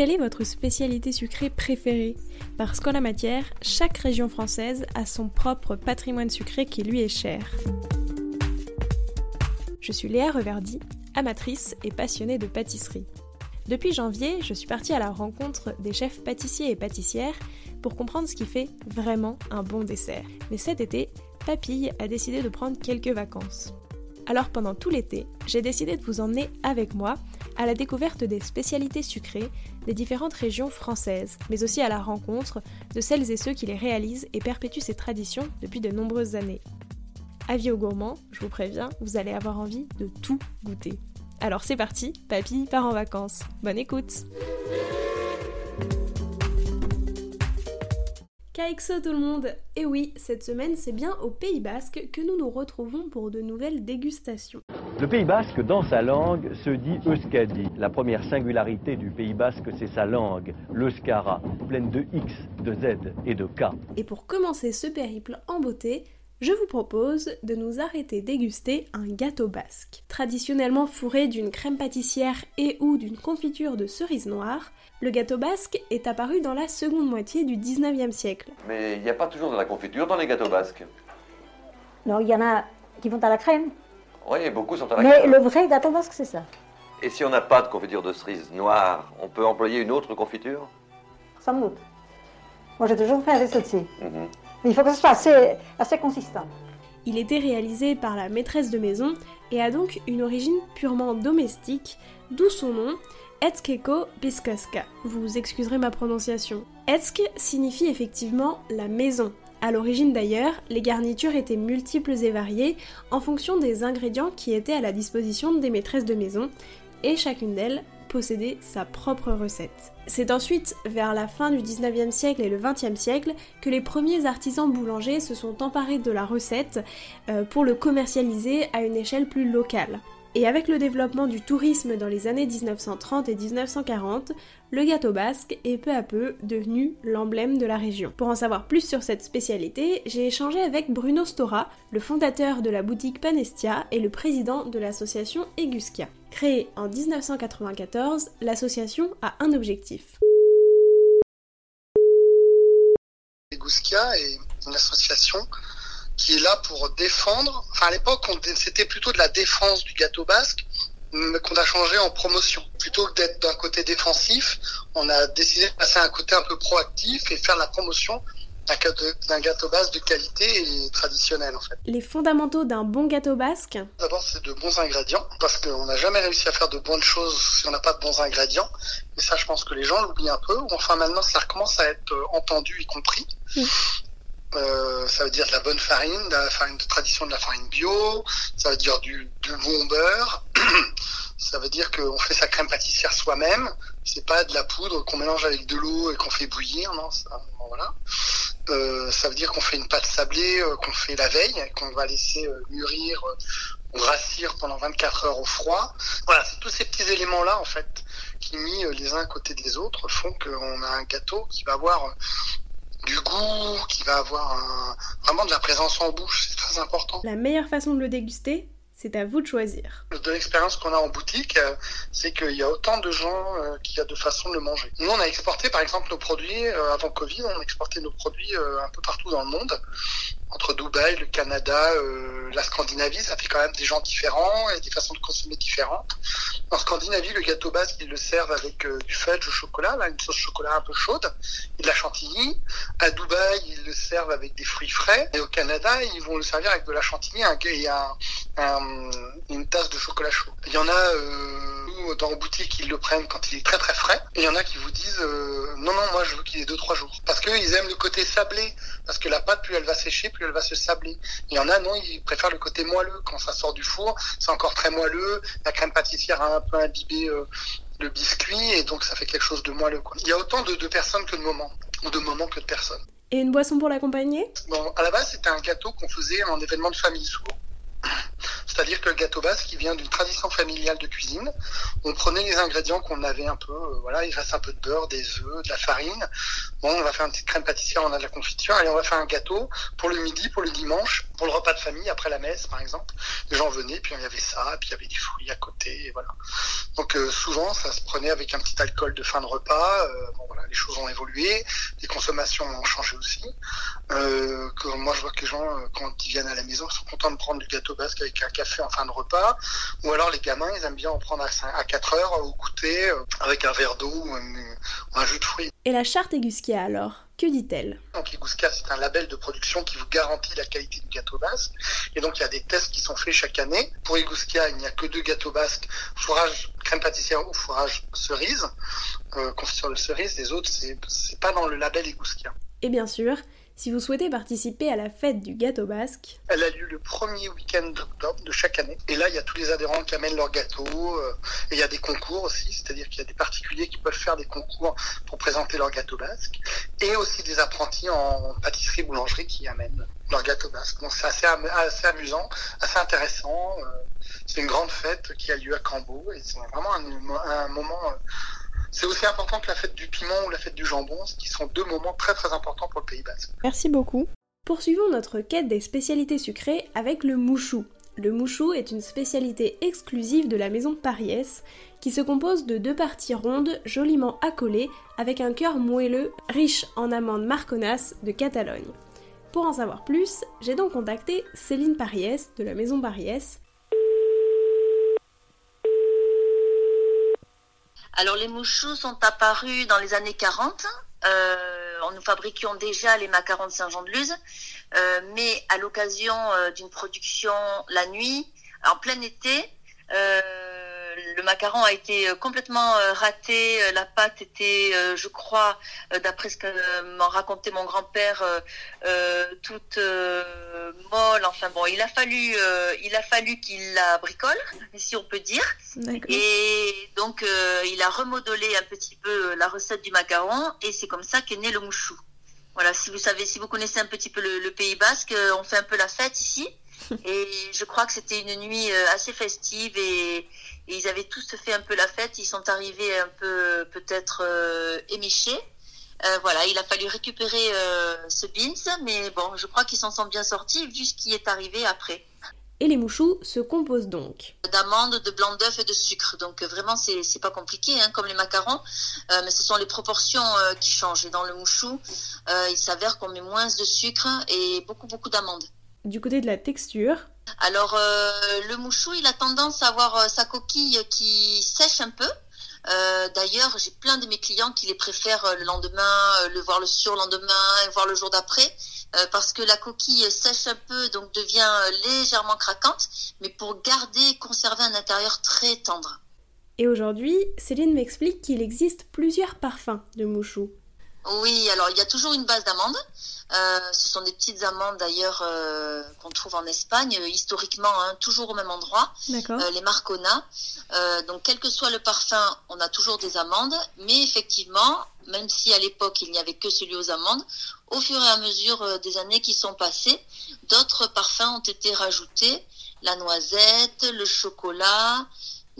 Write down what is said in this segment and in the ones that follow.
Quelle est votre spécialité sucrée préférée? Parce qu'en la matière, chaque région française a son propre patrimoine sucré qui lui est cher. Je suis Léa Reverdy, amatrice et passionnée de pâtisserie. Depuis janvier, je suis partie à la rencontre des chefs pâtissiers et pâtissières pour comprendre ce qui fait vraiment un bon dessert. Mais cet été, Papille a décidé de prendre quelques vacances. Alors pendant tout l'été, j'ai décidé de vous emmener avec moi à la découverte des spécialités sucrées des différentes régions françaises, mais aussi à la rencontre de celles et ceux qui les réalisent et perpétuent ces traditions depuis de nombreuses années. Avis aux gourmands, je vous préviens, vous allez avoir envie de tout goûter. Alors c'est parti, papy part en vacances. Bonne écoute KXO tout le monde Et oui, cette semaine c'est bien au Pays Basque que nous nous retrouvons pour de nouvelles dégustations. Le Pays Basque, dans sa langue, se dit Euskadi. La première singularité du Pays Basque, c'est sa langue, l'Euskara, pleine de X, de Z et de K. Et pour commencer ce périple en beauté, je vous propose de nous arrêter déguster un gâteau basque. Traditionnellement fourré d'une crème pâtissière et ou d'une confiture de cerise noire, le gâteau basque est apparu dans la seconde moitié du 19e siècle. Mais il n'y a pas toujours de la confiture dans les gâteaux basques. Non, il y en a qui vont à la crème. Oui, beaucoup sont à la Mais crème. le vrai gâteau basque, c'est ça. Et si on n'a pas de confiture de cerise noire, on peut employer une autre confiture? Sans doute. Moi, j'ai toujours fait avec celle-ci. Mhm. Il faut que ce soit assez, consistant. Il était réalisé par la maîtresse de maison et a donc une origine purement domestique, d'où son nom, Etskeko Biskaska. Vous excuserez ma prononciation. Etsk signifie effectivement la maison. À l'origine d'ailleurs, les garnitures étaient multiples et variées en fonction des ingrédients qui étaient à la disposition des maîtresses de maison, et chacune d'elles possédait sa propre recette. C'est ensuite, vers la fin du 19e siècle et le 20e siècle, que les premiers artisans boulangers se sont emparés de la recette euh, pour le commercialiser à une échelle plus locale. Et avec le développement du tourisme dans les années 1930 et 1940, le gâteau basque est peu à peu devenu l'emblème de la région. Pour en savoir plus sur cette spécialité, j'ai échangé avec Bruno Stora, le fondateur de la boutique Panestia et le président de l'association Eguskia. Créée en 1994, l'association a un objectif. Eguskia est une association qui est là pour défendre. Enfin, à l'époque, c'était plutôt de la défense du gâteau basque, mais qu'on a changé en promotion. Plutôt que d'être d'un côté défensif, on a décidé de passer à un côté un peu proactif et faire la promotion d'un gâteau, basque de qualité et traditionnel, en fait. Les fondamentaux d'un bon gâteau basque, D'abord, c'est de bons ingrédients, parce qu'on n'a jamais réussi à faire de bonnes choses si on n'a pas de bons ingrédients. Et ça, je pense que les gens l'oublient un peu. Enfin, maintenant, ça recommence à être entendu y compris. Euh, ça veut dire de la bonne farine, de la farine de tradition de la farine bio, ça veut dire du, du bon beurre, ça veut dire qu'on fait sa crème pâtissière soi-même, c'est pas de la poudre qu'on mélange avec de l'eau et qu'on fait bouillir, non, ça, voilà. Euh, ça veut dire qu'on fait une pâte sablée euh, qu'on fait la veille, qu'on va laisser euh, mûrir ou rassir pendant 24 heures au froid. Voilà, c'est tous ces petits éléments-là, en fait, qui mis les uns à côté des autres font qu'on a un gâteau qui va avoir du goût, qui va avoir un- vraiment de la présence en bouche, c'est très important. la meilleure façon de le déguster, c'est à vous de choisir. De l'expérience qu'on a en boutique, euh, c'est qu'il y a autant de gens euh, qu'il y a de façons de le manger. Nous, on a exporté, par exemple, nos produits, euh, avant Covid, on a exporté nos produits un peu partout dans le monde, entre Dubaï, le Canada, la Scandinavie, ça fait quand même des gens différents et des façons de consommer différentes. En Scandinavie, le gâteau basque, ils le servent avec euh, du fudge au chocolat, là, une sauce chocolat un peu chaude, et de la chantilly. À Dubaï, ils le servent avec des fruits frais. Et au Canada, ils vont le servir avec de la chantilly et un, un- une tasse de chocolat chaud. Il y en a, euh, dans boutique, ils le prennent quand il est très très frais. Et il y en a qui vous disent, euh, non, non, moi je veux qu'il ait 2-3 jours. Parce qu'ils aiment le côté sablé. Parce que la pâte, plus elle va sécher, plus elle va se sabler. Il y en a, non, ils préfèrent le côté moelleux. Quand ça sort du four, c'est encore très moelleux. La crème pâtissière a un peu imbibé le biscuit et donc ça fait quelque chose de moelleux. Quoi. Il y a autant de, de personnes que de moments. Ou de moments que de personnes. Et une boisson pour l'accompagner? Bon, à la base, c'était un gâteau qu'on faisait en événement de famille souvent. C'est-à-dire que le gâteau basque, vient d'une tradition familiale de cuisine, on prenait les ingrédients qu'on avait un peu, euh, voilà, il reste un peu de beurre, des œufs, de la farine. Bon, on va faire une petite crème pâtissière, on a de la confiture, allez, on va faire un gâteau pour le midi, pour le dimanche, pour le repas de famille, après la messe, par exemple. Les gens venaient, puis il y avait ça, puis il y avait des fruits à côté, et voilà. Donc euh, souvent, ça se prenait avec un petit alcool de fin de repas. Euh, bon, voilà, les choses ont évolué, les consommations ont changé aussi. Moi, je vois que les gens, quand ils viennent à la maison, sont contents de prendre du gâteau basque avec un café en fin de repas. Ou alors les gamins, ils aiment bien en prendre à, cin- à 4 heures au goûter euh, avec un verre d'eau ou un, ou un jus de fruits. Et la charte Eguskia alors Que dit-elle? Donc Igouska, c'est un label de production qui vous garantit la qualité du gâteau basque. Et donc il y a des tests qui sont faits chaque année. Pour Igouska, il n'y a que deux gâteaux basques, fourrage crème pâtissière ou fourrage cerise, euh, confiture de cerise. Les autres, c'est pas dans le label Igouska. Et bien sûr, si vous souhaitez participer à la fête du gâteau basque, Elle a lieu le premier week-end d'octobre de chaque année. Et là, il y a tous les adhérents qui amènent leur gâteau. euh, et il y a des concours aussi, c'est-à-dire qu'il y a des particuliers qui peuvent faire des concours pour présenter leur gâteau basque. Et aussi des apprentis en pâtisserie-boulangerie qui amènent leur gâteau basque. Donc c'est assez, assez amusant, assez intéressant. euh, C'est une grande fête qui a lieu à Cambo. Et c'est vraiment un, un moment... c'est aussi important que la fête du piment ou la fête du jambon, ce qui sont deux moments très très importants pour le Pays Basque. Merci beaucoup. Poursuivons notre quête des spécialités sucrées avec le mouchou. Le mouchou est une spécialité exclusive de la maison Pariès qui se compose de deux parties rondes joliment accolées avec un cœur moelleux riche en amandes marconas de Catalogne. Pour en savoir plus, j'ai donc contacté Céline Pariès de la maison Pariès. Alors les mouchous sont apparus dans les années 40. Euh, nous fabriquions déjà les macarons de Saint-Jean-de-Luz, euh, mais à l'occasion euh, d'une production la nuit, en plein été, euh, le macaron a été euh, complètement euh, raté. Euh, La pâte était, je crois, d'après ce que m'en racontait mon grand-père, toute molle. Enfin bon, il a fallu, il a fallu qu'il la bricole, si on peut dire. Et donc, il a remodelé un petit peu la recette du macaron et c'est comme ça qu'est né le mouchou. Voilà, si vous savez, si vous connaissez un petit peu le, le Pays Basque, on fait un peu la fête ici. Et je crois que c'était une nuit assez festive et, et ils avaient tous fait un peu la fête. Ils sont arrivés un peu peut-être euh, éméchés. Euh, voilà, il a fallu récupérer euh, ce beans, mais bon, je crois qu'ils s'en sont bien sortis vu ce qui est arrivé après Et les mouchous se composent donc d'amandes, de blanc d'œuf et de sucre. Donc euh, vraiment, c'est c'est pas compliqué, hein, comme les macarons, Euh, mais ce sont les proportions euh, qui changent. Et dans le mouchou, euh, il s'avère qu'on met moins de sucre et beaucoup beaucoup d'amandes. du côté de la texture. Alors euh, le mouchou, il a tendance à avoir euh, sa coquille qui sèche un peu. Euh, D'ailleurs, j'ai plein de mes clients qui les préfèrent le lendemain, le voir le surlendemain, et voir le jour d'après, parce que la coquille sèche un peu, donc devient légèrement craquante, mais pour garder et conserver un intérieur très tendre. Et aujourd'hui, Céline m'explique qu'il existe plusieurs parfums de mouchou. Oui, alors il y a toujours une base d'amandes. Euh, ce sont des petites amandes d'ailleurs euh, qu'on trouve en Espagne, euh, historiquement, hein, toujours au même endroit, euh, les Marcona. Euh, donc quel que soit le parfum, on a toujours des amandes, mais effectivement, même si à l'époque il n'y avait que celui aux amandes, au fur et à mesure des années qui sont passées, d'autres parfums ont été rajoutés, la noisette, le chocolat,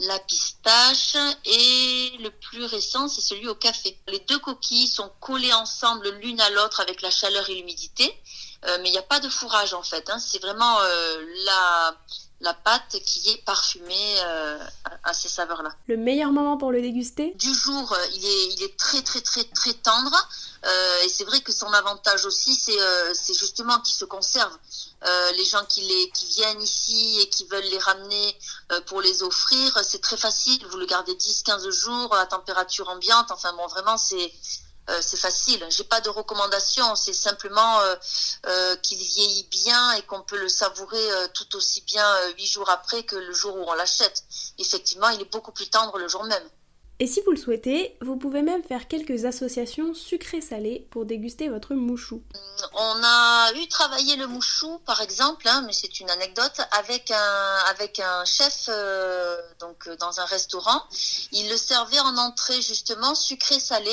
la pistache et le plus récent, c'est celui au café. Les deux coquilles sont collées ensemble l'une à l'autre avec la chaleur et l'humidité, euh, mais il n'y a pas de fourrage en fait. Hein. C'est vraiment euh, la, la pâte qui est parfumée euh, à, à ces saveurs-là. Le meilleur moment pour le déguster? Du jour, euh, il est, il est très très très très tendre. Euh, et c'est vrai que son avantage aussi, c'est euh, justement qu'il se conserve. Les gens qui, les, qui viennent ici et qui veulent les ramener pour les offrir, c'est très facile. Vous le gardez 10-15 jours à température ambiante. Enfin bon, vraiment, c'est c'est facile. J'ai pas de recommandation. C'est simplement euh, euh, qu'il vieillit bien et qu'on peut le savourer euh, tout aussi bien euh, huit jours après que le jour où on l'achète. Effectivement, il est beaucoup plus tendre le jour même. Et si vous le souhaitez, vous pouvez même faire quelques associations sucrées-salées pour déguster votre mouchou. On a eu travaillé le mouchou, par exemple, hein, mais c'est une anecdote, avec un avec un chef euh, donc euh, dans un restaurant. Il le servait en entrée justement sucré-salé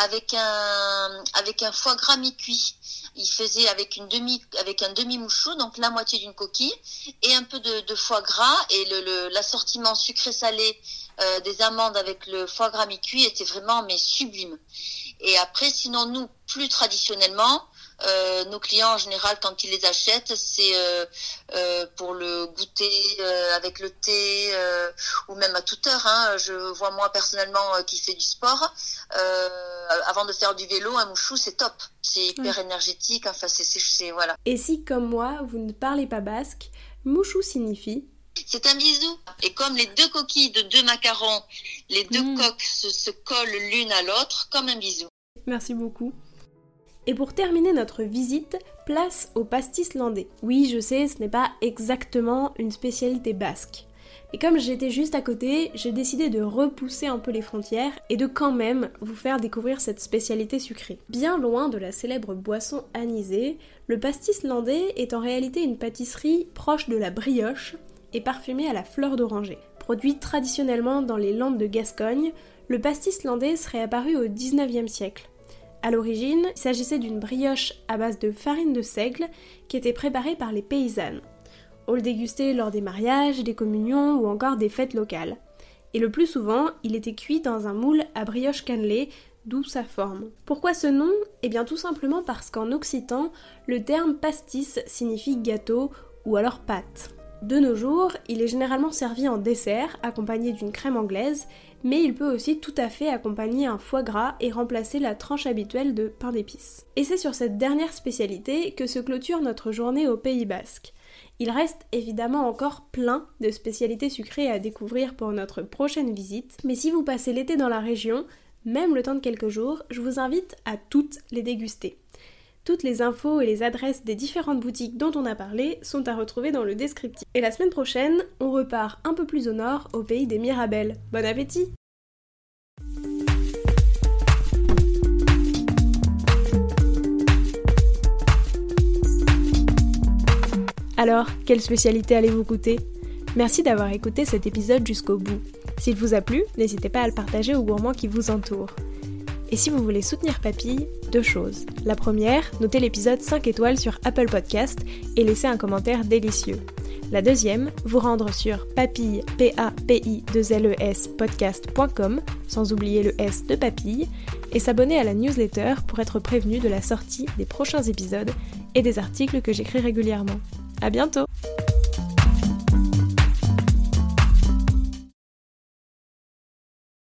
avec un avec un foie gras mi-cuit. Il faisait avec une demi avec un demi mouchou, donc la moitié d'une coquille et un peu de, de foie gras et le le- l'assortiment sucré-salé euh, des amandes avec le foie gras mi-cuit était vraiment mais sublime. Et après, sinon nous plus traditionnellement, Euh, nos clients en général, quand ils les achètent, c'est euh, euh, pour le goûter avec le thé ou même à toute heure. Hein. Je vois moi personnellement qui fait du sport, avant de faire du vélo, un mouchou c'est top, c'est hyper énergétique. Enfin, c'est voilà. Et si comme moi, vous ne parlez pas basque, mouchou signifie c'est un bisou. Et comme les deux coquilles de deux macarons, les deux mm. coques se, se collent l'une à l'autre, comme un bisou. Merci beaucoup. Et pour terminer notre visite, place au pastis landais. Oui, je sais, ce n'est pas exactement une spécialité basque. Et comme j'étais juste à côté, j'ai décidé de repousser un peu les frontières et de quand même vous faire découvrir cette spécialité sucrée. Bien loin de la célèbre boisson anisée, le pastis landais est en réalité une pâtisserie proche de la brioche et parfumée à la fleur d'oranger. Produit traditionnellement dans les Landes de Gascogne, le pastis landais serait apparu au 19e siècle. À l'origine, il s'agissait d'une brioche à base de farine de seigle qui était préparée par les paysannes. On le dégustait lors des mariages, des communions ou encore des fêtes locales. Et le plus souvent, il était cuit dans un moule à brioche cannelée, d'où sa forme. Pourquoi ce nom? Eh bien tout simplement parce qu'en occitan, le terme pastis signifie gâteau ou alors pâte. De nos jours, il est généralement servi en dessert, accompagné d'une crème anglaise, mais il peut aussi tout à fait accompagner un foie gras et remplacer la tranche habituelle de pain d'épices. Et c'est sur cette dernière spécialité que se clôture notre journée au Pays Basque. Il reste évidemment encore plein de spécialités sucrées à découvrir pour notre prochaine visite, mais si vous passez l'été dans la région, même le temps de quelques jours, je vous invite à toutes les déguster. Toutes les infos et les adresses des différentes boutiques dont on a parlé sont à retrouver dans le descriptif. Et la semaine prochaine, on repart un peu plus au nord, au pays des Mirabelles. Bon appétit Alors, quelle spécialité allez-vous goûter? Merci d'avoir écouté cet épisode jusqu'au bout. S'il vous a plu, n'hésitez pas à le partager aux gourmands qui vous entourent. Et si vous voulez soutenir Papille, deux choses. La première, notez l'épisode 5 étoiles sur Apple Podcast et laissez un commentaire délicieux. La deuxième, vous rendre sur papille, p a p i 2 l e s sans oublier le S de papille, et s'abonner à la newsletter pour être prévenu de la sortie des prochains épisodes et des articles que j'écris régulièrement. À bientôt!